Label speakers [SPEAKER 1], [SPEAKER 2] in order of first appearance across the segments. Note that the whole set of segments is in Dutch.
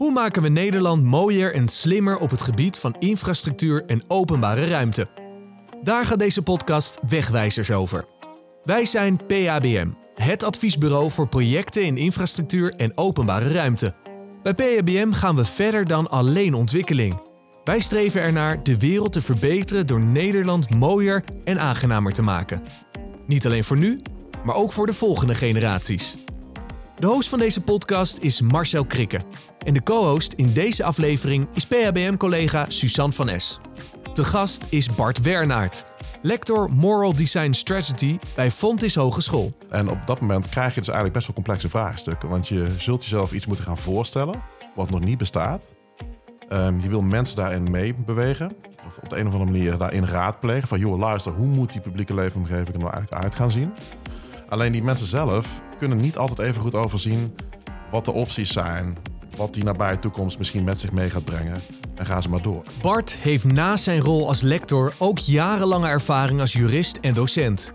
[SPEAKER 1] Hoe maken we Nederland mooier en slimmer op het gebied van infrastructuur en openbare ruimte? Daar gaat deze podcast Wegwijzers over. Wij zijn PABM, het adviesbureau voor projecten in infrastructuur en openbare ruimte. Bij PABM gaan we verder dan alleen ontwikkeling. Wij streven ernaar de wereld te verbeteren door Nederland mooier en aangenamer te maken. Niet alleen voor nu, maar ook voor de volgende generaties. De host van deze podcast is Marcel Krikke. En de co-host in deze aflevering is PHBM-collega Suzanne van Es. Te gast is Bart Wernaert, lector Moral Design Strategy bij Fontis Hogeschool.
[SPEAKER 2] En op dat moment krijg je dus eigenlijk best wel complexe vraagstukken. Want je zult jezelf iets moeten gaan voorstellen wat nog niet bestaat. Ehm, je wil mensen daarin meebewegen. Of op de een of andere manier daarin raadplegen. Van joh, luister, hoe moet die publieke leefomgeving er nou eigenlijk uit gaan zien? Alleen die mensen zelf kunnen niet altijd even goed overzien wat de opties zijn. Wat die nabije toekomst misschien met zich mee gaat brengen. En ga ze maar door.
[SPEAKER 1] Bart heeft naast zijn rol als lector ook jarenlange ervaring als jurist en docent.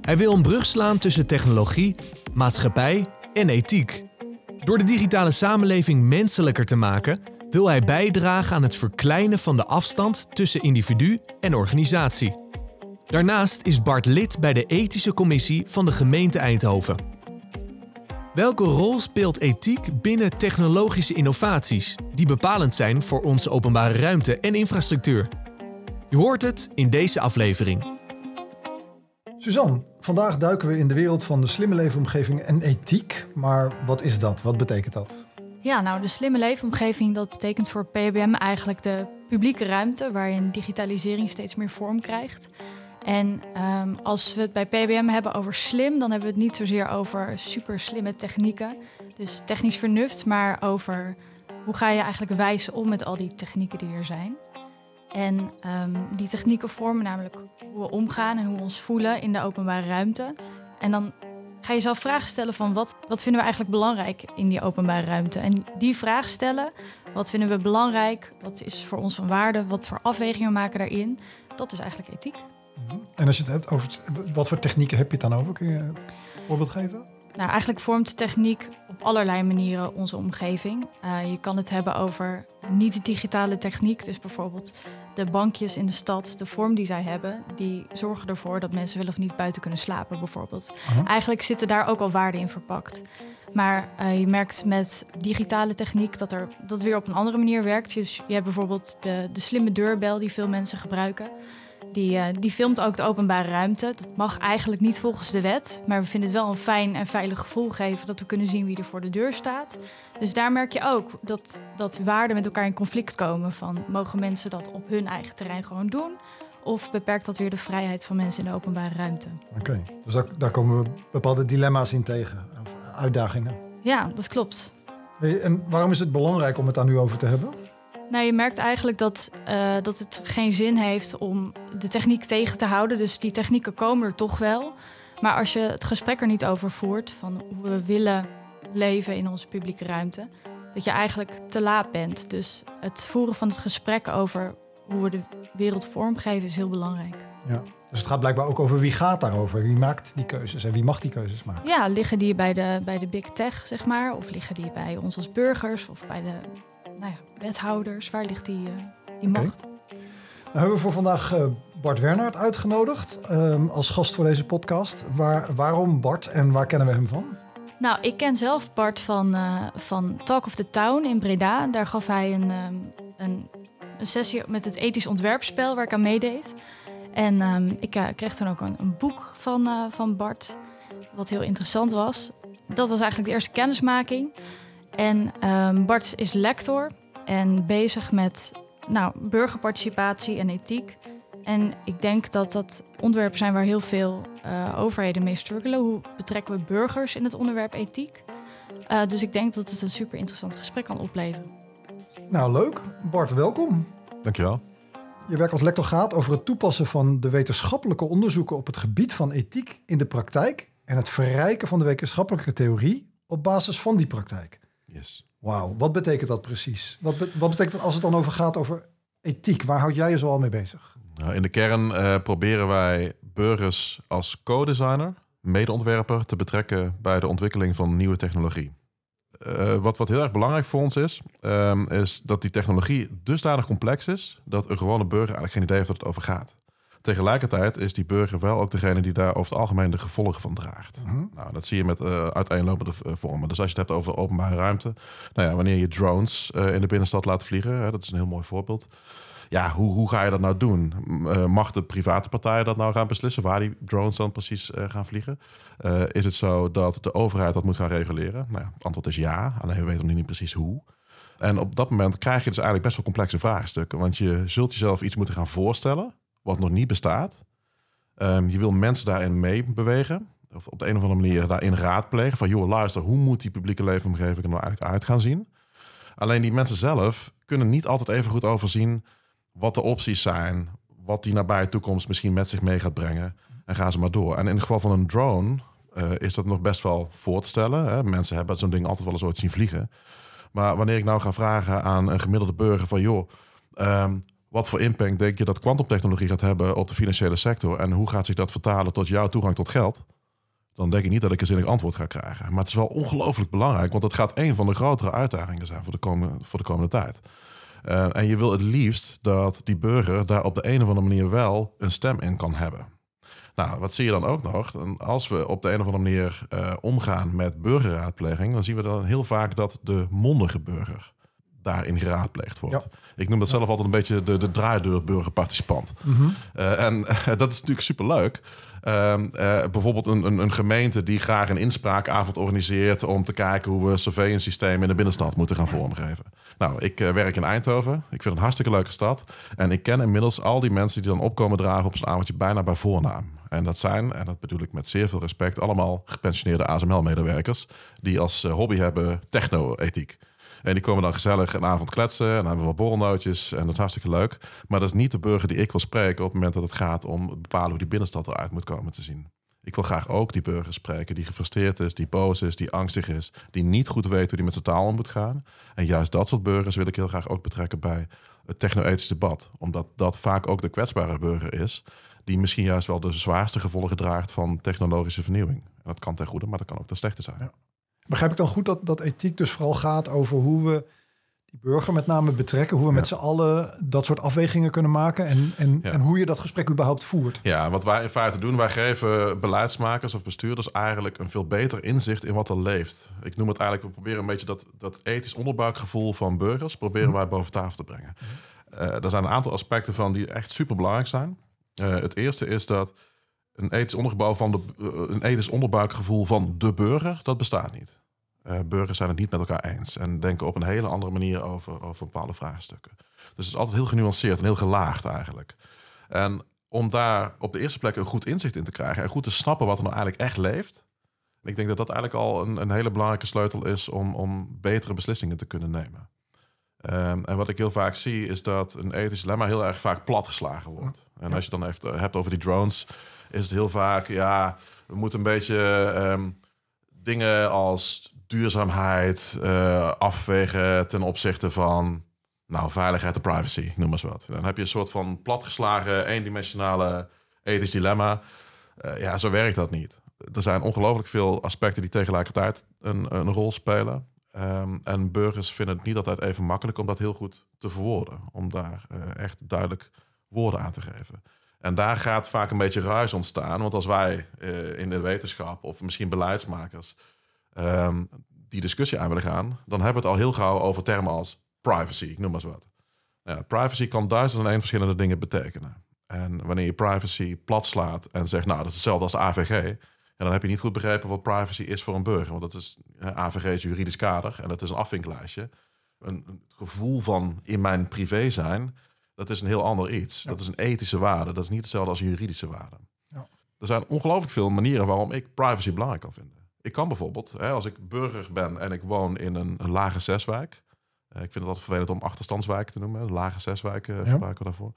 [SPEAKER 1] Hij wil een brug slaan tussen technologie, maatschappij en ethiek. Door de digitale samenleving menselijker te maken, wil hij bijdragen aan het verkleinen van de afstand tussen individu en organisatie. Daarnaast is Bart lid bij de ethische commissie van de gemeente Eindhoven. Welke rol speelt ethiek binnen technologische innovaties die bepalend zijn voor onze openbare ruimte en infrastructuur? Je hoort het in deze aflevering.
[SPEAKER 3] Suzanne, vandaag duiken we in de wereld van de slimme leefomgeving en ethiek. Maar wat is dat? Wat betekent dat?
[SPEAKER 4] Ja, nou, de slimme leefomgeving, dat betekent voor PBM eigenlijk de publieke ruimte waarin digitalisering steeds meer vorm krijgt. En um, als we het bij PBM hebben over slim, dan hebben we het niet zozeer over super slimme technieken, dus technisch vernuft, maar over hoe ga je eigenlijk wijzen om met al die technieken die er zijn. En um, die technieken vormen namelijk hoe we omgaan en hoe we ons voelen in de openbare ruimte. En dan ga je zelf vragen stellen van wat, wat vinden we eigenlijk belangrijk in die openbare ruimte. En die vraag stellen, wat vinden we belangrijk, wat is voor ons van waarde, wat voor afwegingen maken daarin, dat is eigenlijk ethiek.
[SPEAKER 3] Mhm. En als je het hebt over wat voor technieken heb je het dan over? Kun je een voorbeeld geven?
[SPEAKER 4] Nou, eigenlijk vormt techniek op allerlei manieren onze omgeving. Uh, je kan het hebben over niet-digitale techniek. Dus bijvoorbeeld de bankjes in de stad, de vorm die zij hebben, die zorgen ervoor dat mensen wel of niet buiten kunnen slapen, bijvoorbeeld. Eigenlijk zitten daar ook al waarden in verpakt. Maar uh, je merkt met digitale techniek dat er dat weer op een andere manier werkt. Dus je hebt bijvoorbeeld de, de slimme deurbel die veel mensen gebruiken. Die, uh, die filmt ook de openbare ruimte. Dat mag eigenlijk niet volgens de wet. Maar we vinden het wel een fijn en veilig gevoel geven dat we kunnen zien wie er voor de deur staat. Dus daar merk je ook dat, dat waarden met elkaar in conflict komen. Van mogen mensen dat op hun eigen terrein gewoon doen? Of beperkt dat weer de vrijheid van mensen in de openbare ruimte?
[SPEAKER 3] Oké, dus daar, daar, komen we bepaalde dilemma's in tegen, of uitdagingen.
[SPEAKER 4] Ja, dat klopt.
[SPEAKER 3] En waarom is het belangrijk om het daar nu over te hebben?
[SPEAKER 4] Nou, je merkt eigenlijk dat, uh, dat het geen zin heeft om de techniek tegen te houden. Dus die technieken komen er toch wel. Maar als je het gesprek er niet over voert, van hoe we willen leven in onze publieke ruimte, dat je eigenlijk te laat bent. Dus het voeren van het gesprek over hoe we de wereld vormgeven is heel belangrijk.
[SPEAKER 3] Ja. Dus het gaat blijkbaar ook over wie gaat daarover, wie maakt die keuzes en wie mag die keuzes maken.
[SPEAKER 4] Ja, liggen die bij de, bij de big tech, zeg maar, of liggen die bij ons als burgers of bij de nou ja, wethouders? Waar ligt die, uh, die macht? Okay.
[SPEAKER 3] Nou hebben we voor vandaag uh, Bart Wernaert uitgenodigd um, als gast voor deze podcast. Waar, waarom Bart en waar kennen we hem van?
[SPEAKER 4] Nou, ik ken zelf Bart van, uh, van Talk of the Town in Breda. Daar gaf hij een, um, een, een, sessie met het ethisch ontwerpspel waar ik aan meedeed. En um, ik kreeg toen ook een, een boek van, van Bart, wat heel interessant was. Dat was eigenlijk de eerste kennismaking. En um, Bart is lector en bezig met nou, burgerparticipatie en ethiek. En ik denk dat dat onderwerpen zijn waar heel veel uh, overheden mee struggelen. Hoe betrekken we burgers in het onderwerp ethiek? Uh, dus ik denk dat het een super interessant gesprek kan opleveren.
[SPEAKER 3] Nou, leuk. Bart, welkom.
[SPEAKER 2] Dankjewel.
[SPEAKER 3] Je werk als lector gaat over het toepassen van de wetenschappelijke onderzoeken op het gebied van ethiek in de praktijk en het verrijken van de wetenschappelijke theorie op basis van die praktijk.
[SPEAKER 2] Yes.
[SPEAKER 3] Wauw, wat betekent dat precies? Wat, be wat betekent dat als het dan over gaat over ethiek? Waar houd jij je zoal mee bezig?
[SPEAKER 2] Nou, in de kern uh, proberen wij burgers als co-designer, medeontwerper te betrekken bij de ontwikkeling van nieuwe technologie. eh, wat, wat heel erg belangrijk voor ons is, ehm, is dat die technologie dusdanig complex is dat een gewone burger eigenlijk geen idee heeft wat het over gaat. Tegelijkertijd is die burger wel ook degene die daar over het algemeen de gevolgen van draagt. Nou, dat zie je met uh, uiteenlopende uh, vormen. Dus als je het hebt over openbare ruimte, nou ja, wanneer je drones uh, in de binnenstad laat vliegen, hè, dat is een heel mooi voorbeeld. Ja, hoe, hoe ga je dat nou doen? mag de private partijen dat nou gaan beslissen waar die drones dan precies gaan vliegen? is het zo dat de overheid dat moet gaan reguleren? Nou het antwoord is ja, alleen we weten nog niet precies hoe. En op dat moment krijg je dus eigenlijk best wel complexe vraagstukken. Want je zult jezelf iets moeten gaan voorstellen wat nog niet bestaat. Um, je wil mensen daarin meebewegen. Of op de een of andere manier daarin raadplegen. Van joh, luister, hoe moet die publieke leefomgeving er nou eigenlijk uit gaan zien? Alleen die mensen zelf kunnen niet altijd even goed overzien wat de opties zijn. Wat die nabije toekomst misschien met zich mee gaat brengen. En gaan ze maar door. En in het geval van een drone uh, is dat nog best wel voor te stellen. Hè? Mensen hebben zo'n ding altijd wel eens ooit zien vliegen. Maar wanneer ik nou ga vragen aan een gemiddelde burger van joh, um, wat voor impact denk je dat kwantumtechnologie gaat hebben op de financiële sector? En hoe gaat zich dat vertalen tot jouw toegang tot geld? Dan denk ik niet dat ik een zinnig antwoord ga krijgen. Maar het is wel ongelooflijk belangrijk, want het gaat een van de grotere uitdagingen zijn voor de komende, voor de komende tijd. Uh, en je wil het liefst dat die burger daar op de een of andere manier wel een stem in kan hebben. Nou, wat zie je dan ook nog? Als we op de een of andere manier uh, omgaan met burgerraadpleging, dan zien we dan heel vaak dat de mondige burger daarin geraadpleegd wordt. Ik noem dat zelf altijd een beetje de, de draaideurburgerparticipant. Mm en dat is natuurlijk superleuk. Uh, bijvoorbeeld een, een, een, gemeente die graag een inspraakavond organiseert om te kijken hoe we surveillance systemen in de binnenstad moeten gaan vormgeven. Nou, ik werk in Eindhoven. Ik vind het een hartstikke leuke stad. En ik ken inmiddels al die mensen die dan opkomen dragen op zo'n avondje bijna bij voornaam. En dat zijn, en dat bedoel ik met zeer veel respect, allemaal gepensioneerde ASML-medewerkers die als hobby hebben techno-ethiek. En die komen dan gezellig een avond kletsen. En dan hebben we wat borrelnootjes. En dat is hartstikke leuk. Maar dat is niet de burger die ik wil spreken op het moment dat het gaat om bepalen hoe die binnenstad eruit moet komen te zien. Ik wil graag ook die burger spreken die gefrustreerd is, die boos is, die angstig is, die niet goed weet hoe die met zijn taal om moet gaan. En juist dat soort burgers wil ik heel graag ook betrekken bij het techno-ethisch debat. Omdat dat vaak ook de kwetsbare burger is, die misschien juist wel de zwaarste gevolgen draagt van technologische vernieuwing. En dat kan ten goede, maar dat kan ook ten slechte zijn. Ja.
[SPEAKER 3] Begrijp ik dan goed dat, dat ethiek dus vooral gaat over hoe we die burger met name betrekken, hoe we met z'n allen dat soort afwegingen kunnen maken en, en, en hoe je dat gesprek überhaupt voert?
[SPEAKER 2] Ja, wat wij in feite doen, wij geven beleidsmakers of bestuurders eigenlijk een veel beter inzicht in wat er leeft. Ik noem het eigenlijk, we proberen een beetje dat, dat ethisch onderbuikgevoel van burgers, proberen mhm. wij boven tafel te brengen. Uh, er zijn een aantal aspecten van die echt super belangrijk zijn. Uh, het eerste is dat een ethisch, onderbouw van de, eh, een ethisch onderbuikgevoel van de burger, dat bestaat niet. Uh, burgers zijn het niet met elkaar eens en denken op een hele andere manier over, over bepaalde vraagstukken. Dus het is altijd heel genuanceerd en heel gelaagd eigenlijk. En om daar op de eerste plek een goed inzicht in te krijgen en goed te snappen wat er nou eigenlijk echt leeft. Ik denk dat dat eigenlijk al een, een hele belangrijke sleutel is om, om betere beslissingen te kunnen nemen. Um, en wat ik heel vaak zie is dat een ethisch dilemma heel erg vaak platgeslagen wordt. En als je dan heeft, hebt over die drones, is het heel vaak, ja, we moeten een beetje um, dingen als duurzaamheid uh, afwegen ten opzichte van nou, veiligheid en privacy, noem maar eens wat. Dan heb je een soort van platgeslagen, eendimensionale ethisch dilemma. Uh, ja, zo werkt dat niet. Er zijn ongelooflijk veel aspecten die tegelijkertijd een, een rol spelen. Um, en burgers vinden het niet altijd even makkelijk om dat heel goed te verwoorden. Om daar uh, echt duidelijk woorden aan te geven. En daar gaat vaak een beetje ruis ontstaan. Want als wij uh, in de wetenschap of misschien beleidsmakers um, die discussie aan willen gaan, dan hebben we het al heel gauw over termen als privacy, ik noem maar eens wat. Ja, privacy kan duizend en één verschillende dingen betekenen. En wanneer je privacy plat slaat en zegt, nou, dat is hetzelfde als de AVG, en dan heb je niet goed begrepen wat privacy is voor een burger. Want dat is, AVG is juridisch kader en dat is een afvinklijstje. Een, een gevoel van in mijn privé zijn, dat is een heel ander iets. Dat is een ethische waarde. Dat is niet hetzelfde als een juridische waarde. Ja. Er zijn ongelooflijk veel manieren waarom ik privacy belangrijk kan vinden. Ik kan bijvoorbeeld, hè, als ik burger ben en ik woon in een, een lage zeswijk. Uh, ik vind het altijd vervelend om achterstandswijken te noemen. Lage zeswijken uh, gebruiken we daarvoor.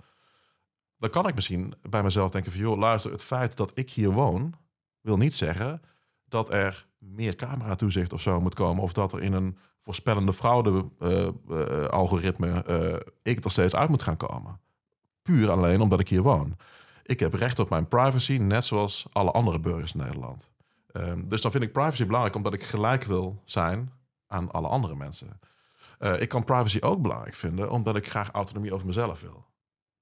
[SPEAKER 2] Dan kan ik misschien bij mezelf denken van... joh, luister, het feit dat ik hier woon... wil niet zeggen dat er meer camera-toezicht of zo moet komen... of dat er in een voorspellende fraude-algoritme... Uh, ik er steeds uit moet gaan komen. Puur alleen omdat ik hier woon. Ik heb recht op mijn privacy, net zoals alle andere burgers in Nederland. Um, dus dan vind ik privacy belangrijk omdat ik gelijk wil zijn aan alle andere mensen. Eh, ik kan privacy ook belangrijk vinden, omdat ik graag autonomie over mezelf wil.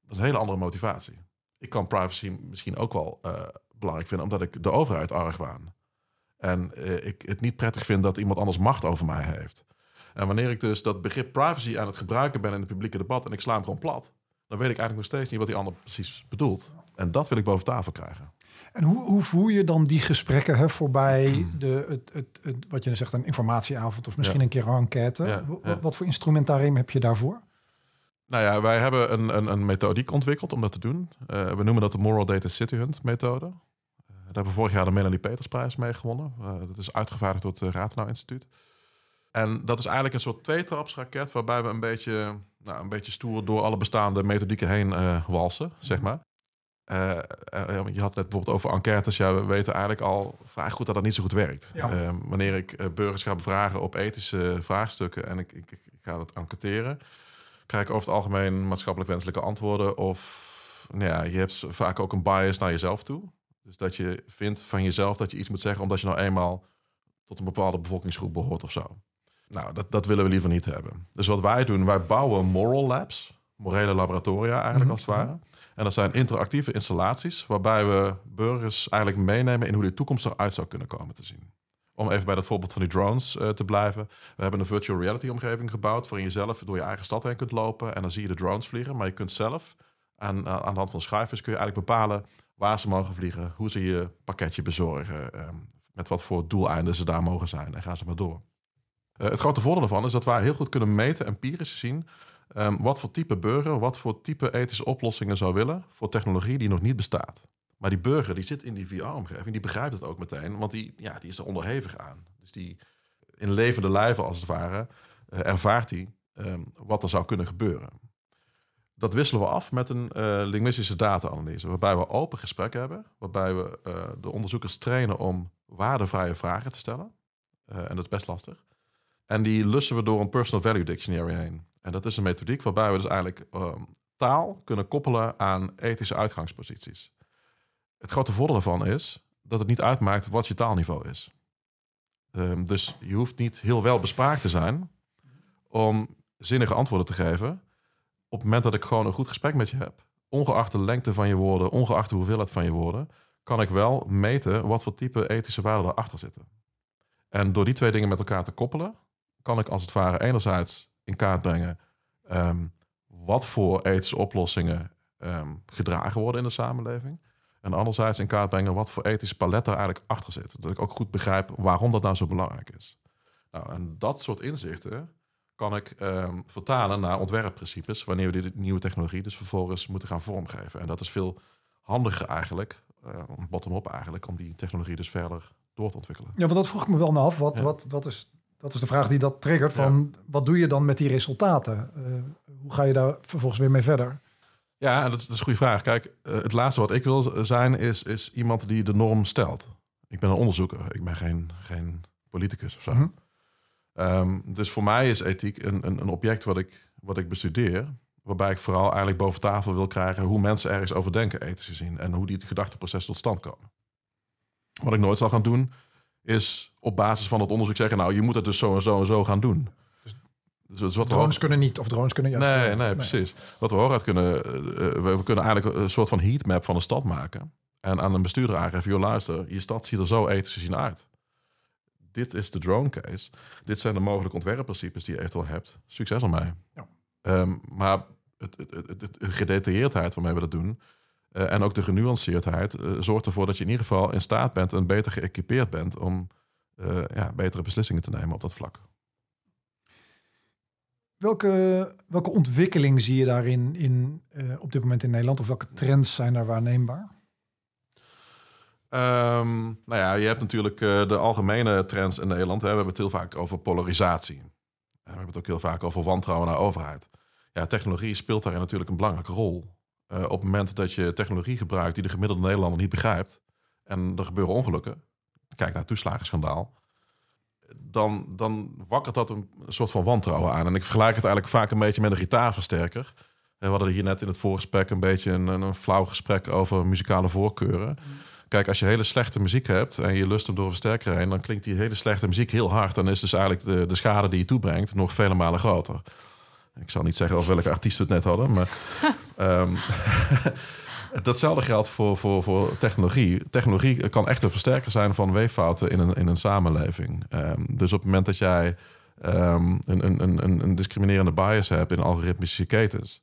[SPEAKER 2] Dat is een hele andere motivatie. Ik kan privacy misschien ook wel belangrijk vinden, omdat ik de overheid argwaan. En ik het niet prettig vind dat iemand anders macht over mij heeft. En wanneer ik dus dat begrip privacy aan het gebruiken ben in het publieke debat en ik sla hem gewoon plat, dan weet ik eigenlijk nog steeds niet wat die ander precies bedoelt. En dat wil ik boven tafel krijgen.
[SPEAKER 3] En hoe, hoe voer je dan die gesprekken hè, voorbij hmm. de, het, het, het, wat je zegt, een informatieavond of misschien een keer een enquête? Wat voor instrumentarium heb je daarvoor?
[SPEAKER 2] Nou ja, wij hebben een, een, een methodiek ontwikkeld om dat te doen. Uh, we noemen dat de Moral Data City Hunt methode. Uh, daar hebben we vorig jaar de Melanie Petersprijs mee gewonnen. Uh, dat is uitgevaardigd door het Ratenau Instituut. En dat is eigenlijk een soort tweetrapsraket waarbij we een beetje, nou, een beetje stoer door alle bestaande methodieken heen walsen, zeg maar. Uh, je had net bijvoorbeeld over enquêtes. Ja, we weten eigenlijk al vrij goed dat dat niet zo goed werkt. Uh, wanneer ik burgers ga bevragen op ethische vraagstukken en ik, ik, ik, ga dat enquêteren, krijg ik over het algemeen maatschappelijk wenselijke antwoorden. Of nou ja, je hebt vaak ook een bias naar jezelf toe. Dus dat je vindt van jezelf dat je iets moet zeggen omdat je nou eenmaal tot een bepaalde bevolkingsgroep behoort of zo. Nou, dat, dat willen we liever niet hebben. Dus wat wij doen, wij bouwen moral labs, morele laboratoria eigenlijk mhm. als het ware. En dat zijn interactieve installaties waarbij we burgers eigenlijk meenemen in hoe de toekomst eruit zou kunnen komen te zien. Om even bij dat voorbeeld van die drones uh, te blijven. We hebben een virtual reality omgeving gebouwd waarin je zelf door je eigen stad heen kunt lopen en dan zie je de drones vliegen. Maar je kunt zelf aan, aan de hand van schuifers kun je eigenlijk bepalen waar ze mogen vliegen, hoe ze je pakketje bezorgen, uh, met wat voor doeleinden ze daar mogen zijn en gaan ze maar door. Uh, het grote voordeel ervan is dat wij heel goed kunnen meten, empirisch zien, um, wat voor type burger, wat voor type ethische oplossingen zou willen voor technologie die nog niet bestaat. Maar die burger die zit in die VR-omgeving, die begrijpt het ook meteen, want die, ja, die is er onderhevig aan. Dus die in levende lijven als het ware uh, ervaart hij um, wat er zou kunnen gebeuren. Dat wisselen we af met een uh, linguïstische data-analyse, waarbij we open gesprekken hebben, waarbij we de onderzoekers trainen om waardevrije vragen te stellen. en dat is best lastig. En die lussen we door een personal value dictionary heen. En dat is een methodiek waarbij we dus eigenlijk uh, taal kunnen koppelen aan ethische uitgangsposities. Het grote voordeel daarvan is dat het niet uitmaakt wat je taalniveau is. Um, dus je hoeft niet heel wel bespraakt te zijn om zinnige antwoorden te geven. Op het moment dat ik gewoon een goed gesprek met je heb, ongeacht de lengte van je woorden, ongeacht de hoeveelheid van je woorden, kan ik wel meten wat voor type ethische waarden erachter zitten. En door die twee dingen met elkaar te koppelen, kan ik als het ware enerzijds in kaart brengen um, wat voor ethische oplossingen um, gedragen worden in de samenleving. En anderzijds in kaart brengen wat voor ethische palet er eigenlijk achter zit. Dat ik ook goed begrijp waarom dat nou zo belangrijk is. Nou, en dat soort inzichten kan ik um, vertalen naar ontwerpprincipes wanneer we die nieuwe technologie dus vervolgens moeten gaan vormgeven. En dat is veel handiger eigenlijk, uh, bottom-up eigenlijk, om die technologie dus verder door te ontwikkelen.
[SPEAKER 3] Ja, want dat vroeg ik me wel naar af. Wat, wat, wat is dat is de vraag die dat triggert van wat doe je dan met die resultaten? Uh, hoe ga je daar vervolgens weer mee verder?
[SPEAKER 2] Ja, dat is, dat is een goede vraag. Kijk, uh, het laatste wat ik wil zijn is, is iemand die de norm stelt. Ik ben een onderzoeker, ik ben geen, geen politicus of zo. Mm um, dus voor mij is ethiek een, een, een, object wat ik, wat ik bestudeer. Waarbij ik vooral eigenlijk boven tafel wil krijgen hoe mensen ergens over denken, ethisch gezien. En hoe die het gedachteproces tot stand komen. Wat ik nooit zal gaan doen, is op basis van het onderzoek zeggen... nou, je moet het dus zo en zo en zo gaan doen.
[SPEAKER 3] Dus, dus wat drones kunnen niet, of drones kunnen
[SPEAKER 2] juist... Nee, nee, precies. Wat we hooruit kunnen... Uh, we, kunnen eigenlijk een soort van heatmap van een stad maken... en aan een bestuurder aangeven... joh, luister, je stad ziet er zo ethisch gezien uit. Dit is de drone case. Dit zijn de mogelijke ontwerpprincipes die je eventueel hebt. Succes aan mij. Ja. Um, maar het, het, het, het, gedetailleerdheid waarmee we dat doen... Uh, en ook de genuanceerdheid uh, zorgt ervoor dat je in ieder geval in staat bent en beter geëquipeerd bent om uh, ja, betere beslissingen te nemen op dat vlak.
[SPEAKER 3] Welke, welke ontwikkeling zie je daarin in, op dit moment in Nederland? Of welke trends zijn daar waarneembaar?
[SPEAKER 2] Um, nou ja, je hebt natuurlijk de algemene trends in Nederland. Hè. We hebben het heel vaak over polarisatie. we hebben het ook heel vaak over wantrouwen naar overheid. Ja, technologie speelt daarin natuurlijk een belangrijke rol. Uh, op het moment dat je technologie gebruikt die de gemiddelde Nederlander niet begrijpt. en er gebeuren ongelukken. kijk naar het toeslagenschandaal. Dan, dan wakkert dat een soort van wantrouwen aan. En ik vergelijk het eigenlijk vaak een beetje met een gitaarversterker. We hadden hier net in het voorgesprek een beetje een, een flauw gesprek over muzikale voorkeuren. Kijk, als je hele slechte muziek hebt en je lust hem door een versterker heen, dan klinkt die hele slechte muziek heel hard. Dan is dus eigenlijk de, de schade die je toebrengt nog vele malen groter. Ik zal niet zeggen over welke artiest we het net hadden, maar um, datzelfde geldt voor, voor, voor technologie. Technologie kan echt een versterker zijn van weeffouten in een, in een samenleving. Um, dus op het moment dat jij um, een, een, een, een discriminerende bias hebt in algoritmische ketens,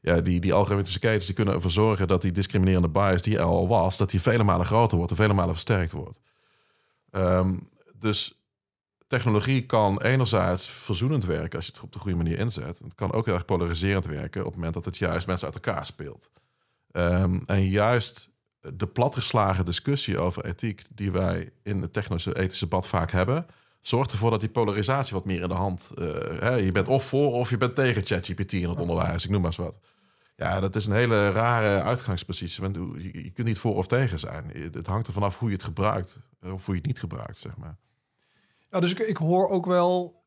[SPEAKER 2] ja, die, die algoritmische ketens die kunnen ervoor zorgen dat die discriminerende bias die er al was, dat die vele malen groter wordt en vele malen versterkt wordt. Dus technologie kan enerzijds verzoenend werken als je het op de goede manier inzet. Het kan ook heel erg polariserend werken op het moment dat het juist mensen uit elkaar speelt. Um, en juist de platgeslagen discussie over ethiek die wij in het technische ethische debat vaak hebben, zorgt ervoor dat die polarisatie wat meer in de hand. Uh, hè, je bent of voor of je bent tegen ChatGPT in het onderwijs, ik noem maar eens wat. Ja, dat is een hele rare uitgangspositie. Want je kunt niet voor of tegen zijn. Het hangt er vanaf hoe je het gebruikt of hoe je het niet gebruikt, zeg maar.
[SPEAKER 3] Ja, dus ik, ik hoor ook wel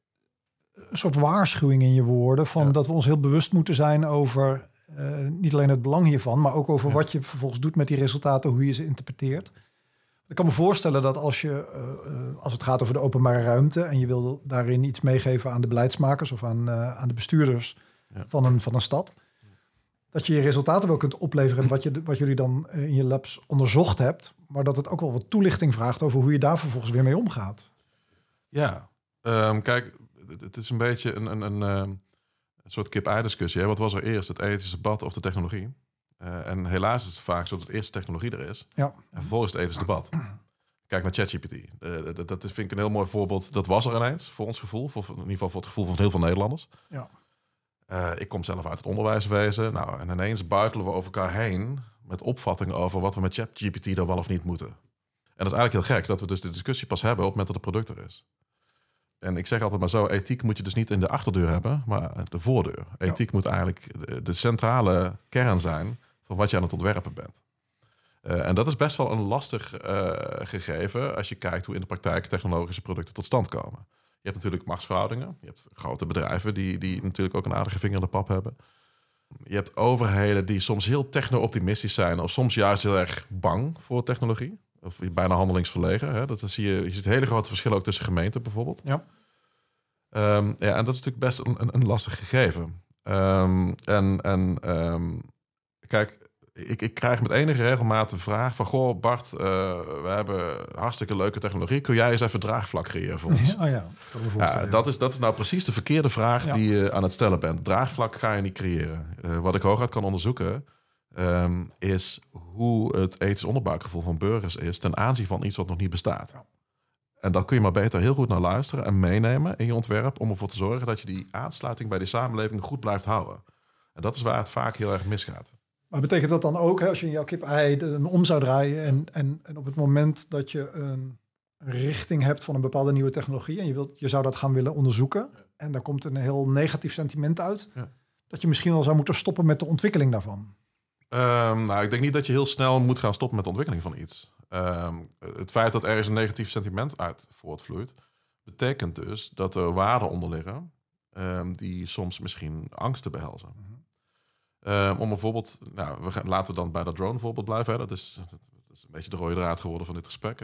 [SPEAKER 3] een soort waarschuwing in je woorden van dat we ons heel bewust moeten zijn over uh, niet alleen het belang hiervan, maar ook over wat je vervolgens doet met die resultaten, hoe je ze interpreteert. Ik kan me voorstellen dat als je, uh, als het gaat over de openbare ruimte en je wil daarin iets meegeven aan de beleidsmakers of aan, uh, aan de bestuurders ja. van, een, van een stad, dat je je resultaten wel kunt opleveren en wat, je, wat jullie dan in je labs onderzocht hebt, maar dat het ook wel wat toelichting vraagt over hoe je daar vervolgens weer mee omgaat.
[SPEAKER 2] Ja, um, kijk, het is een beetje een, een, een, een soort kip-ei-discussie. Wat was er eerst, het ethische debat of de technologie? Uh, en helaas is het vaak zo dat eerst technologie er is. Ja. En vervolgens het ethische debat. Kijk naar ChatGPT. Uh, dat, dat vind ik een heel mooi voorbeeld. Dat was er ineens, voor ons gevoel. Voor, in ieder geval voor het gevoel van heel veel Nederlanders. Ja. Uh, ik kom zelf uit het onderwijswezen. Nou, en ineens buitelen we over elkaar heen... met opvattingen over wat we met ChatGPT dan wel of niet moeten. En dat is eigenlijk heel gek dat we dus de discussie pas hebben... op het moment dat het product er is. En ik zeg altijd maar zo, ethiek moet je dus niet in de achterdeur hebben, maar de voordeur. Ethiek moet eigenlijk de, centrale kern zijn van wat je aan het ontwerpen bent. Uh, en dat is best wel een lastig uh, gegeven als je kijkt hoe in de praktijk technologische producten tot stand komen. Je hebt natuurlijk machtsverhoudingen. Je hebt grote bedrijven die, die natuurlijk ook een aardige vinger in de pap hebben. Je hebt overheden die soms heel techno-optimistisch zijn, of soms juist heel erg bang voor technologie. Of bijna handelingsverlegen. Hè? Dat, dat zie je, je ziet hele grote verschillen ook tussen gemeenten bijvoorbeeld. Ja. Um, ja, en dat is natuurlijk best een, een, een lastig gegeven. Um, en en um, kijk, ik, ik krijg met enige regelmaat de vraag van... Goh, Bart, uh, we hebben hartstikke leuke technologie. Kun jij eens even draagvlak creëren voor ons?
[SPEAKER 3] oh ja,
[SPEAKER 2] ja, dat, is, dat is nou precies de verkeerde vraag die je aan het stellen bent. Draagvlak ga je niet creëren. Uh, wat ik hooguit kan onderzoeken... Um, is hoe het ethisch onderbuikgevoel van burgers is ten aanzien van iets wat nog niet bestaat. En dat kun je maar beter heel goed naar luisteren en meenemen in je ontwerp om ervoor te zorgen dat je die aansluiting bij die samenleving goed blijft houden. En dat is waar het vaak heel erg misgaat.
[SPEAKER 3] Maar betekent dat dan ook, hè, als je in jouw kip-ei een om zou draaien en, en, en op het moment dat je een richting hebt van een bepaalde nieuwe technologie en je, wilt, je zou dat gaan willen onderzoeken en daar komt een heel negatief sentiment uit, ja. dat je misschien wel zou moeten stoppen met de ontwikkeling daarvan?
[SPEAKER 2] Um, nou, ik denk niet dat je heel snel moet gaan stoppen met de ontwikkeling van iets. Um, het feit dat er een negatief sentiment uit voortvloeit, betekent dus dat er waarden onder liggen um, die soms misschien angsten behelzen. -hmm. om bijvoorbeeld, nou, we gaan, laten we dan bij dat drone voorbeeld blijven. Hè. Dat, is, dat is een beetje de rode draad geworden van dit gesprek.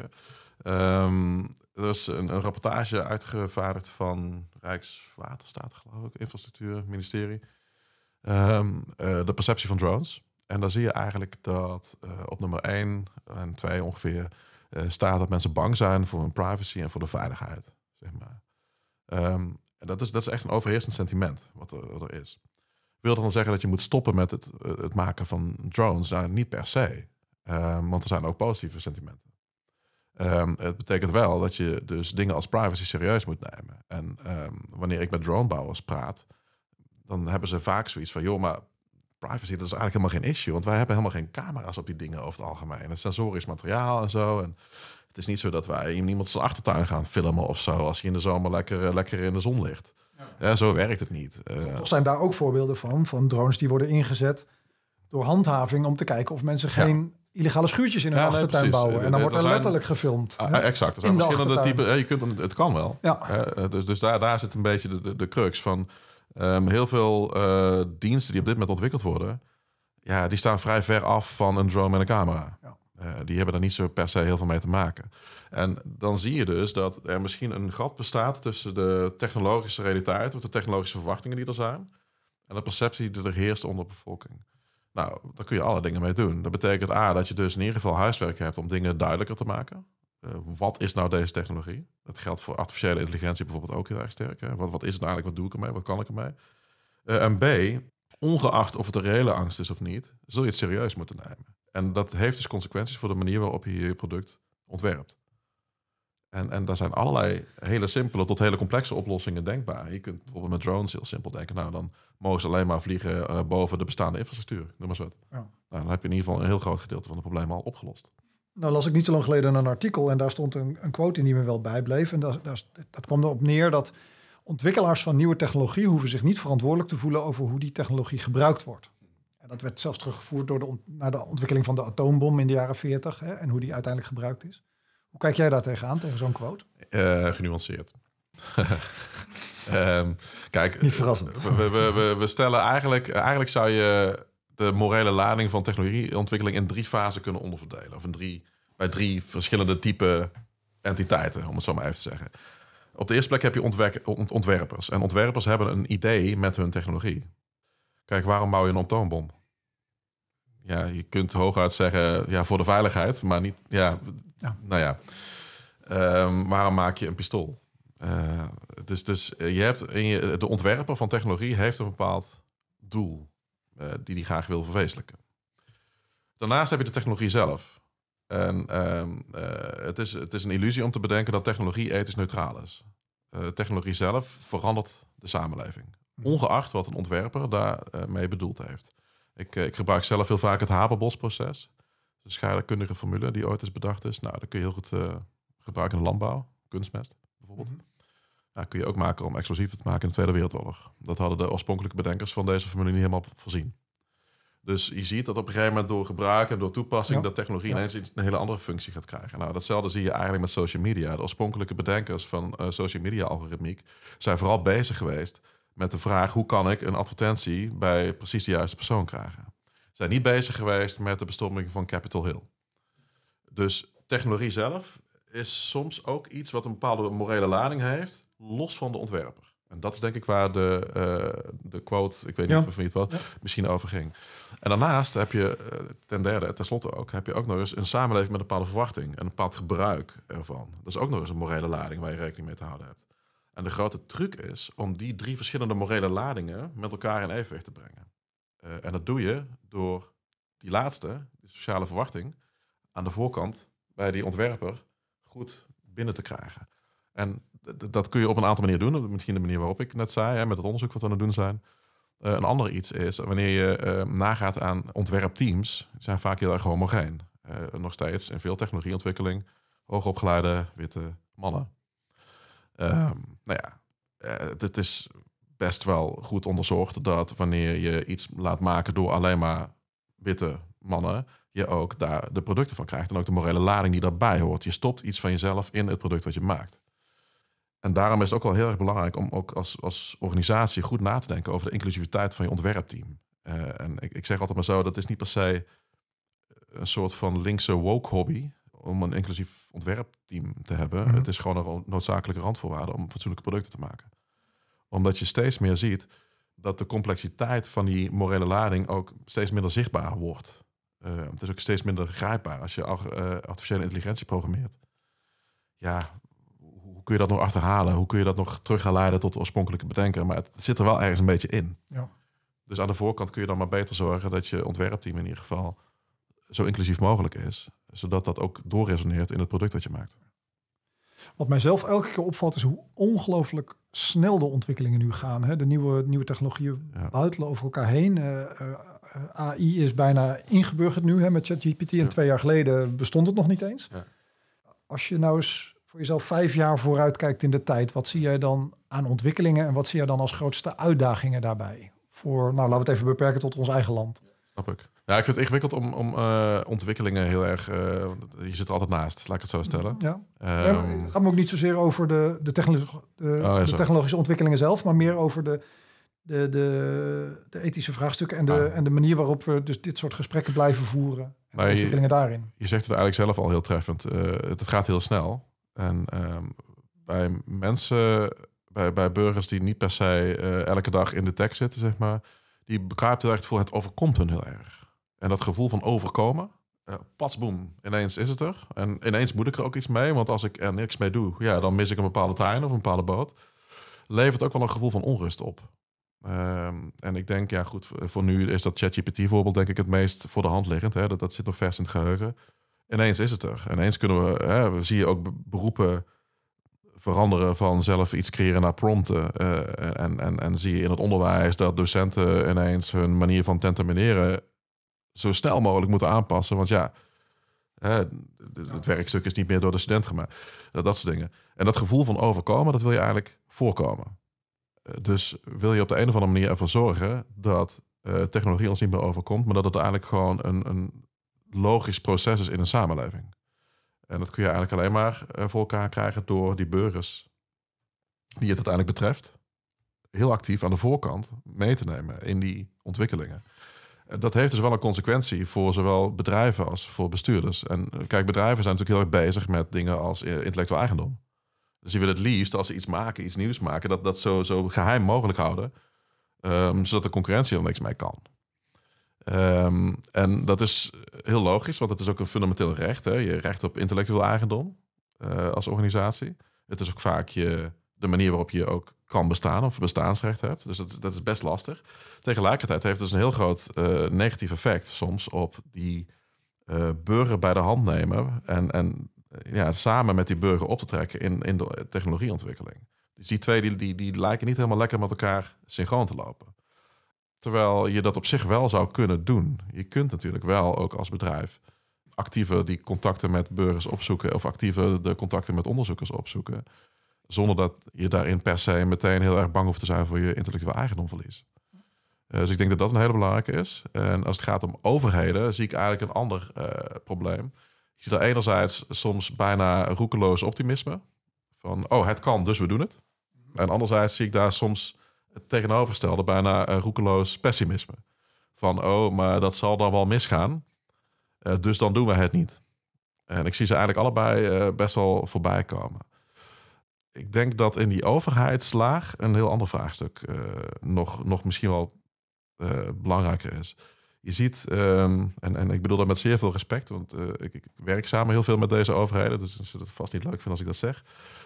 [SPEAKER 2] er is een, een, rapportage uitgevaardigd van Rijkswaterstaat, geloof ik, infrastructuur, ministerie. Uh, de perceptie van drones. En dan zie je eigenlijk dat uh, op nummer 1 en 2 ongeveer uh, staat dat mensen bang zijn voor hun privacy en voor de veiligheid. Zeg maar. Um, en dat is, dat is echt een overheersend sentiment wat er, wat er is. Wil dat dan zeggen dat je moet stoppen met het, eh, het maken van drones? Nou, niet per se. Um, want er zijn ook positieve sentimenten. Um, het betekent wel dat je dus dingen als privacy serieus moet nemen. En wanneer ik met dronebouwers praat, dan hebben ze vaak zoiets van: joh, maar privacy, dat is eigenlijk helemaal geen issue. Want wij hebben helemaal geen camera's op die dingen over het algemeen. Het sensorisch materiaal en zo. En het is niet zo dat wij iemand zijn achtertuin gaan filmen of zo. Als hij in de zomer lekker, eh, lekker in de zon ligt. Ja. zo werkt het niet.
[SPEAKER 3] Uh, zijn daar ook voorbeelden van, van drones die worden ingezet door handhaving om te kijken of mensen geen illegale schuurtjes in hun achtertuin bouwen. En dan wordt er, letterlijk gefilmd.
[SPEAKER 2] Uh, exact. Er zijn verschillende typen. je kunt, het kan wel. Ja. dus dus daar, daar zit een beetje de, de, de crux van Um, heel veel uh, diensten die op dit moment ontwikkeld worden, ja, die staan vrij ver af van een drone met een camera. Ja. Uh, die hebben daar niet zo per se heel veel mee te maken. En dan zie je dus dat er misschien een gat bestaat tussen de technologische realiteit, of de technologische verwachtingen die er zijn, en de perceptie die er heerst onder de bevolking. Nou, daar kun je alle dingen mee doen. Dat betekent A, dat je dus in ieder geval huiswerk hebt om dingen duidelijker te maken. Uh, wat is nou deze technologie? Dat geldt voor artificiële intelligentie bijvoorbeeld ook heel erg sterk. Hè? Wat, wat is het eigenlijk? Wat doe ik ermee? Wat kan ik ermee? Uh, en B, ongeacht of het een reële angst is of niet, zul je het serieus moeten nemen. En dat heeft dus consequenties voor de manier waarop je je product ontwerpt. En, en daar zijn allerlei hele simpele tot hele complexe oplossingen denkbaar. Je kunt bijvoorbeeld met drones heel simpel denken. Nou, dan mogen ze alleen maar vliegen uh, boven de bestaande infrastructuur. Noem maar wat. Ja. Nou, dan heb je in ieder geval een heel groot gedeelte van het probleem al opgelost.
[SPEAKER 3] Nou las ik niet zo lang geleden een artikel en daar stond een, een quote in die me wel bijbleef. En dat, dat, dat kwam erop neer dat ontwikkelaars van nieuwe technologie hoeven zich niet verantwoordelijk te voelen over hoe die technologie gebruikt wordt. En dat werd zelfs teruggevoerd door de, naar de ontwikkeling van de atoombom in de jaren 40 hè, en hoe die uiteindelijk gebruikt is. Hoe kijk jij daar tegenaan, tegen zo'n quote?
[SPEAKER 2] Uh, genuanceerd. um, kijk,
[SPEAKER 3] niet verrassend.
[SPEAKER 2] We, we, we, we, stellen eigenlijk, eigenlijk zou je de morele lading van technologieontwikkeling in drie fasen kunnen onderverdelen. Of in drie, bij drie verschillende type entiteiten, om het zo maar even te zeggen. Op de eerste plek heb je ontwerpers. En ontwerpers hebben een idee met hun technologie. Kijk, waarom bouw je een atoombom? Ja, je kunt hooguit zeggen, ja, voor de veiligheid, maar niet, ja, ja. nou ja. Um, waarom maak je een pistool? Uh, dus, dus je hebt in je, de ontwerper van technologie heeft een bepaald doel die hij graag wil verwezenlijken. Daarnaast heb je de technologie zelf. En um, uh, het, is, het is een illusie om te bedenken dat technologie ethisch neutraal is. technologie zelf verandert de samenleving. Hm. Ongeacht wat een ontwerper daarmee bedoeld heeft. Ik, ik, gebruik zelf heel vaak het Haberbosch-proces de scheikundige formule die ooit is bedacht is. Nou, dat kun je heel goed uh, gebruiken in de landbouw, kunstmest bijvoorbeeld. Mm -hmm. Kun je ook maken om explosieven te maken in de Tweede Wereldoorlog. Dat hadden de oorspronkelijke bedenkers van deze formule niet helemaal voorzien. Dus je ziet dat op een gegeven moment door gebruik en door toepassing ja. dat technologie ineens een hele andere functie gaat krijgen. Nou, datzelfde zie je eigenlijk met social media. De oorspronkelijke bedenkers van uh, social media algoritmiek zijn vooral bezig geweest met de vraag hoe kan ik een advertentie bij precies de juiste persoon krijgen zijn niet bezig geweest met de bestorming van Capitol Hill. Dus technologie zelf is soms ook iets wat een bepaalde morele lading heeft, los van de ontwerper. En dat is denk ik waar de, uh, de quote, ik weet niet of het wel, misschien over ging. En daarnaast heb je uh, ten derde, tenslotte ook, heb je ook nog eens een samenleving met een bepaalde verwachting en een bepaald gebruik ervan. Dat is ook nog eens een morele lading waar je rekening mee te houden hebt. En de grote truc is om die drie verschillende morele ladingen met elkaar in evenwicht te brengen. Uh, en dat doe je door die laatste, de sociale verwachting, aan de voorkant bij die ontwerper goed binnen te krijgen. En dat kun je op een aantal manieren doen. Misschien de manier waarop ik net zei, hè, met het onderzoek wat we aan het doen zijn. Uh, een ander iets is wanneer je uh, nagaat aan ontwerpteams, zijn vaak heel erg homogeen. Uh, nog steeds in veel technologieontwikkeling, hoogopgeleide witte mannen. Ehm, nou ja, het is best wel goed onderzocht dat wanneer je iets laat maken door alleen maar witte mannen, je ook daar de producten van krijgt en ook de morele lading die daarbij hoort. Je stopt iets van jezelf in het product wat je maakt. En daarom is het ook wel heel erg belangrijk om ook als, als organisatie goed na te denken over de inclusiviteit van je ontwerpteam. Uh, en ik, ik zeg altijd maar zo, dat is niet per se een soort van linkse woke hobby om een inclusief ontwerpteam te hebben. Mhm. Het is gewoon een noodzakelijke randvoorwaarde om fatsoenlijke producten te maken omdat je steeds meer ziet dat de complexiteit van die morele lading ook steeds minder zichtbaar wordt. Uh, het is ook steeds minder grijpbaar als je uh, artificiële intelligentie programmeert. Ja, hoe kun je dat nog achterhalen? Hoe kun je dat nog terug gaan leiden tot de oorspronkelijke bedenker? Maar het zit er wel ergens een beetje in. Ja. Dus aan de voorkant kun je dan maar beter zorgen dat je ontwerpteam in ieder geval zo inclusief mogelijk is. Zodat dat ook doorresoneert in het product dat je maakt.
[SPEAKER 3] Wat mijzelf elke keer opvalt is hoe ongelooflijk snel de ontwikkelingen nu gaan. Hè? De nieuwe, nieuwe technologieën ja. buitelen over elkaar heen. Uh, uh, AI is bijna ingeburgerd nu hè, met ChatGPT. En twee jaar geleden bestond het nog niet eens. Ja. Als je nou eens voor jezelf vijf jaar vooruit kijkt in de tijd, wat zie jij dan aan ontwikkelingen en wat zie jij dan als grootste uitdagingen daarbij? Voor, nou laten we het even beperken tot ons eigen land.
[SPEAKER 2] Snap ik. Ja, ik vind het ingewikkeld om, om uh, ontwikkelingen heel erg... Uh, je zit er altijd naast, laat ik het zo stellen. Ja.
[SPEAKER 3] Um, ja, het gaat me ook niet zozeer over de, de, oh, ja, de technologische ontwikkelingen zelf... maar meer over de, de, de, de ethische vraagstukken en de,
[SPEAKER 2] Ah.
[SPEAKER 3] en de manier waarop we dus dit soort gesprekken blijven voeren. En de
[SPEAKER 2] Maar je-
[SPEAKER 3] ontwikkelingen daarin.
[SPEAKER 2] Je zegt het eigenlijk zelf al heel treffend. Eh, het, het gaat heel snel. En ehm, bij mensen, bij, bij burgers die niet per se eh, elke dag in de tekst zitten, zeg maar, die bekruipt erg het gevoel, het overkomt hun heel erg. En dat gevoel van overkomen, uh, ineens is het er. En ineens moet ik er ook iets mee, want als ik er niks mee doe, ja, dan mis ik een bepaalde trein of een bepaalde boot. Levert ook wel een gevoel van onrust op. Ehm, en ik denk, ja goed, voor nu is dat ChatGPT voorbeeld denk ik het meest voor de hand liggend. Hè? Dat, dat zit nog vers in het geheugen. Ineens is het er. Ineens kunnen we, hè, we zie je ook be- beroepen veranderen van zelf iets creëren naar prompten. Eh, en, en, en zie je in het onderwijs dat docenten ineens hun manier van tentamineren zo snel mogelijk moeten aanpassen. Want ja, hè, het werkstuk is niet meer door de student gemaakt. Dat soort dingen. En dat gevoel van overkomen, dat wil je eigenlijk voorkomen. Eh, Dus wil je op de een of andere manier ervoor zorgen dat eh, technologie ons niet meer overkomt, maar dat het eigenlijk gewoon een, een logisch proces is in een samenleving. En dat kun je eigenlijk alleen maar eh, voor elkaar krijgen door die burgers die het uiteindelijk betreft, heel actief aan de voorkant mee te nemen in die ontwikkelingen. Dat heeft dus wel een consequentie voor zowel bedrijven als voor bestuurders. En eh, kijk, bedrijven zijn natuurlijk heel erg bezig met dingen als eh, intellectueel eigendom. Dus je wil het liefst, als ze iets maken, iets nieuws maken, dat dat zo, zo geheim mogelijk houden. ehm, zodat de concurrentie er niks mee kan. Ehm, en dat is heel logisch, want het is ook een fundamenteel recht. Hè? Je recht op intellectueel eigendom eh, als organisatie. Het is ook vaak je, de manier waarop je ook kan bestaan of bestaansrecht hebt. Dus dat, dat is best lastig. Tegelijkertijd heeft het dus een heel groot eh, negatief effect soms op die eh, burger bij de hand nemen en, en ja, samen met die burger op te trekken in, in de technologieontwikkeling. Dus die twee die, die lijken niet helemaal lekker met elkaar synchroon te lopen. Terwijl je dat op zich wel zou kunnen doen. Je kunt natuurlijk wel ook als bedrijf actiever die contacten met burgers opzoeken of actiever de contacten met onderzoekers opzoeken. Zonder dat je daarin per se meteen heel erg bang hoeft te zijn voor je intellectueel eigendomverlies. Eh, dus ik denk dat dat een hele belangrijke is. En als het gaat om overheden, zie ik eigenlijk een ander eh, probleem. Ik zie daar enerzijds soms bijna roekeloos optimisme. Van, oh, het kan, dus we doen het. En anderzijds zie ik daar soms het tegenovergestelde, bijna eh, roekeloos pessimisme. Van, oh, maar dat zal dan wel misgaan. Eh, dus dan doen we het niet. En ik zie ze eigenlijk allebei eh, best wel voorbij komen. Ik denk dat in die overheidslaag een heel ander vraagstuk nog, nog misschien wel belangrijker is. Je ziet, ehm, en, en ik bedoel dat met zeer veel respect, want eh, ik, ik werk samen heel veel met deze overheden, dus ze zullen het vast niet leuk vinden als ik dat zeg.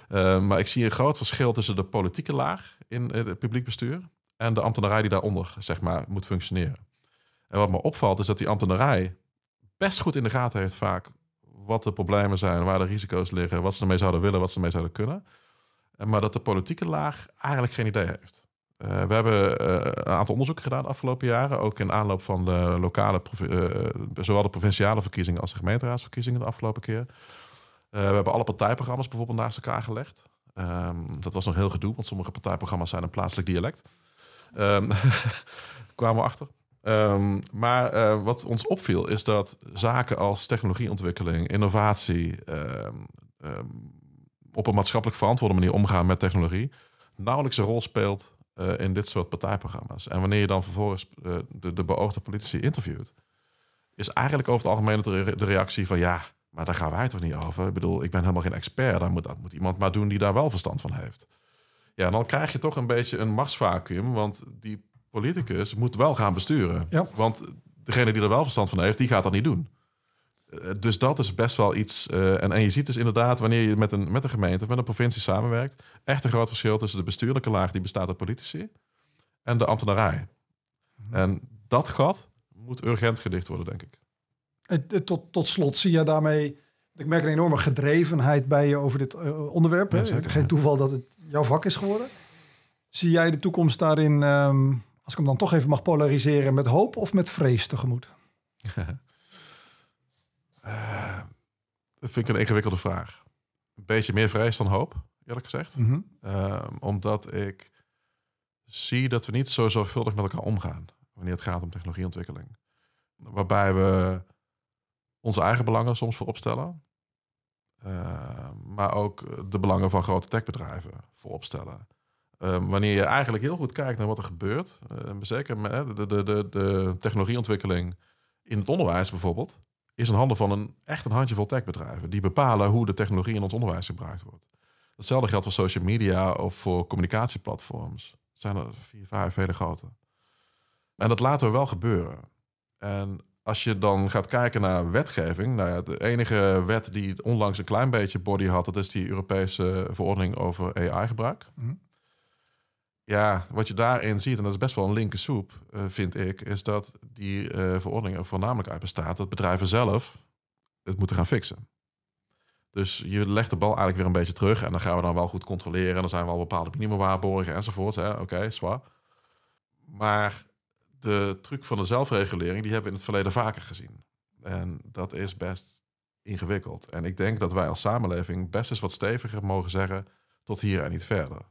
[SPEAKER 2] Eh, maar ik zie een groot verschil tussen de politieke laag in eh, het publiek bestuur en de ambtenarij die daaronder zeg maar, moet functioneren. En wat me opvalt is dat die ambtenarij best goed in de gaten heeft vaak wat de problemen zijn, waar de risico's liggen, wat ze ermee zouden willen, wat ze ermee zouden kunnen. En Maar dat de politieke laag eigenlijk geen idee heeft. Uh, we hebben uh, een aantal onderzoeken gedaan de afgelopen jaren, ook in aanloop van de lokale, uh, zowel de provinciale verkiezingen als de gemeenteraadsverkiezingen de afgelopen keer. We hebben alle partijprogramma's bijvoorbeeld naast elkaar gelegd. Um, dat was nog heel gedoe, want sommige partijprogramma's zijn een plaatselijk dialect. Um, kwamen we achter. Um, maar wat ons opviel is dat zaken als technologieontwikkeling, innovatie, op een maatschappelijk verantwoorde manier omgaan met technologie, nauwelijks een rol speelt uh, in dit soort partijprogramma's. En wanneer je dan vervolgens uh, de, de beoogde politici interviewt, is eigenlijk over het algemeen de, de reactie van ja, maar daar gaan wij toch niet over. Ik bedoel, ik ben helemaal geen expert. Dan moet, dat moet iemand maar doen die daar wel verstand van heeft. Ja, dan krijg je toch een beetje een machtsvacuum, want die politicus moet wel gaan besturen.
[SPEAKER 3] Ja.
[SPEAKER 2] Want degene die er wel verstand van heeft, die gaat dat niet doen. Uh, dus dat is best wel iets. en, en je ziet dus inderdaad, wanneer je met een, met een gemeente of met een provincie samenwerkt, echt een groot verschil tussen de bestuurlijke laag die bestaat uit politici en de ambtenarij. Mm-hmm. En dat gat moet urgent gedicht worden, denk ik.
[SPEAKER 3] Tot, tot slot zie je daarmee. Ik merk een enorme gedrevenheid bij je over dit uh, onderwerp. Ja, zeker, Geen toeval dat het jouw vak is geworden. Zie jij de toekomst daarin, um, als ik hem dan toch even mag polariseren, met hoop of met vrees tegemoet?
[SPEAKER 2] uh, dat vind ik een ingewikkelde vraag. Een beetje meer vrees dan hoop, eerlijk gezegd.
[SPEAKER 3] Mhm.
[SPEAKER 2] Mm -hmm. uh, omdat ik zie dat we niet zo zorgvuldig met elkaar omgaan wanneer het gaat om technologieontwikkeling. Waarbij we onze eigen belangen soms voorop stellen. Uh, maar ook de belangen van grote techbedrijven voorop stellen. Ehm, wanneer je eigenlijk heel goed kijkt naar wat er gebeurt, uh, zeker met de, de, de, de technologieontwikkeling in het onderwijs bijvoorbeeld, is in handen van een echt een handjevol techbedrijven. Die bepalen hoe de technologie in ons onderwijs gebruikt wordt. Hetzelfde geldt voor social media of voor communicatieplatforms. Er zijn er vier, vijf hele grote. En dat laten we wel gebeuren. En als je dan gaat kijken naar wetgeving, nou ja, de enige wet die onlangs een klein beetje body had, dat is die Europese verordening over AI-gebruik. Mhm. Ja, wat je daarin ziet, en dat is best wel een linker soep, uh, vind ik, is dat die uh, verordening er voornamelijk uit bestaat dat bedrijven zelf het moeten gaan fixen. Dus je legt de bal eigenlijk weer een beetje terug en dan gaan we dan wel goed controleren. En dan zijn we al bepaalde minimumwaarborgen enzovoort. Oké, okay, zwaar. Maar de truc van de zelfregulering, die hebben we in het verleden vaker gezien. En dat is best ingewikkeld. En ik denk dat wij als samenleving best eens wat steviger mogen zeggen tot hier en niet verder.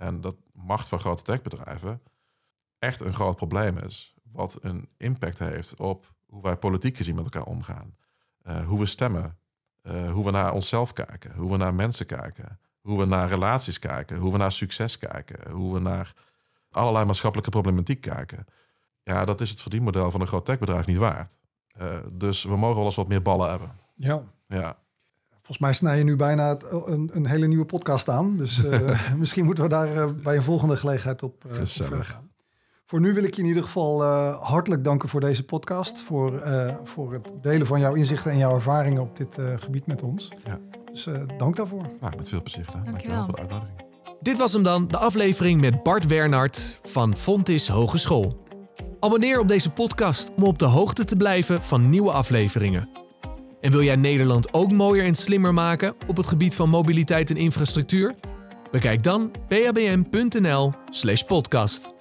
[SPEAKER 2] En dat macht van grote techbedrijven echt een groot probleem is. Wat een impact heeft op hoe wij politiek gezien met elkaar omgaan. Uh, hoe we stemmen. Uh, hoe we naar onszelf kijken. Hoe we naar mensen kijken. Hoe we naar relaties kijken. Hoe we naar succes kijken. Hoe we naar allerlei maatschappelijke problematiek kijken. Ja, dat is het verdienmodel van een groot techbedrijf niet waard. Uh, dus we mogen wel eens wat meer ballen hebben.
[SPEAKER 3] Ja.
[SPEAKER 2] ja.
[SPEAKER 3] Volgens mij snij je nu bijna het, een, een, hele nieuwe podcast aan. Dus uh, misschien moeten we daar uh, bij een volgende gelegenheid op, uh, op gaan. Voor nu wil ik je in ieder geval hartelijk danken voor deze podcast. Voor, voor het delen van jouw inzichten en jouw ervaringen op dit gebied met ons. Ja. Dus dank daarvoor.
[SPEAKER 2] Nou, met veel plezier gedaan. Dankjewel. Dankjewel voor de uitnodiging.
[SPEAKER 1] Dit was hem dan, de aflevering met Bart Wernard van Fontis Hogeschool. Abonneer op deze podcast om op de hoogte te blijven van nieuwe afleveringen. En wil jij Nederland ook mooier en slimmer maken op het gebied van mobiliteit en infrastructuur? Bekijk dan pabm.nl/podcast.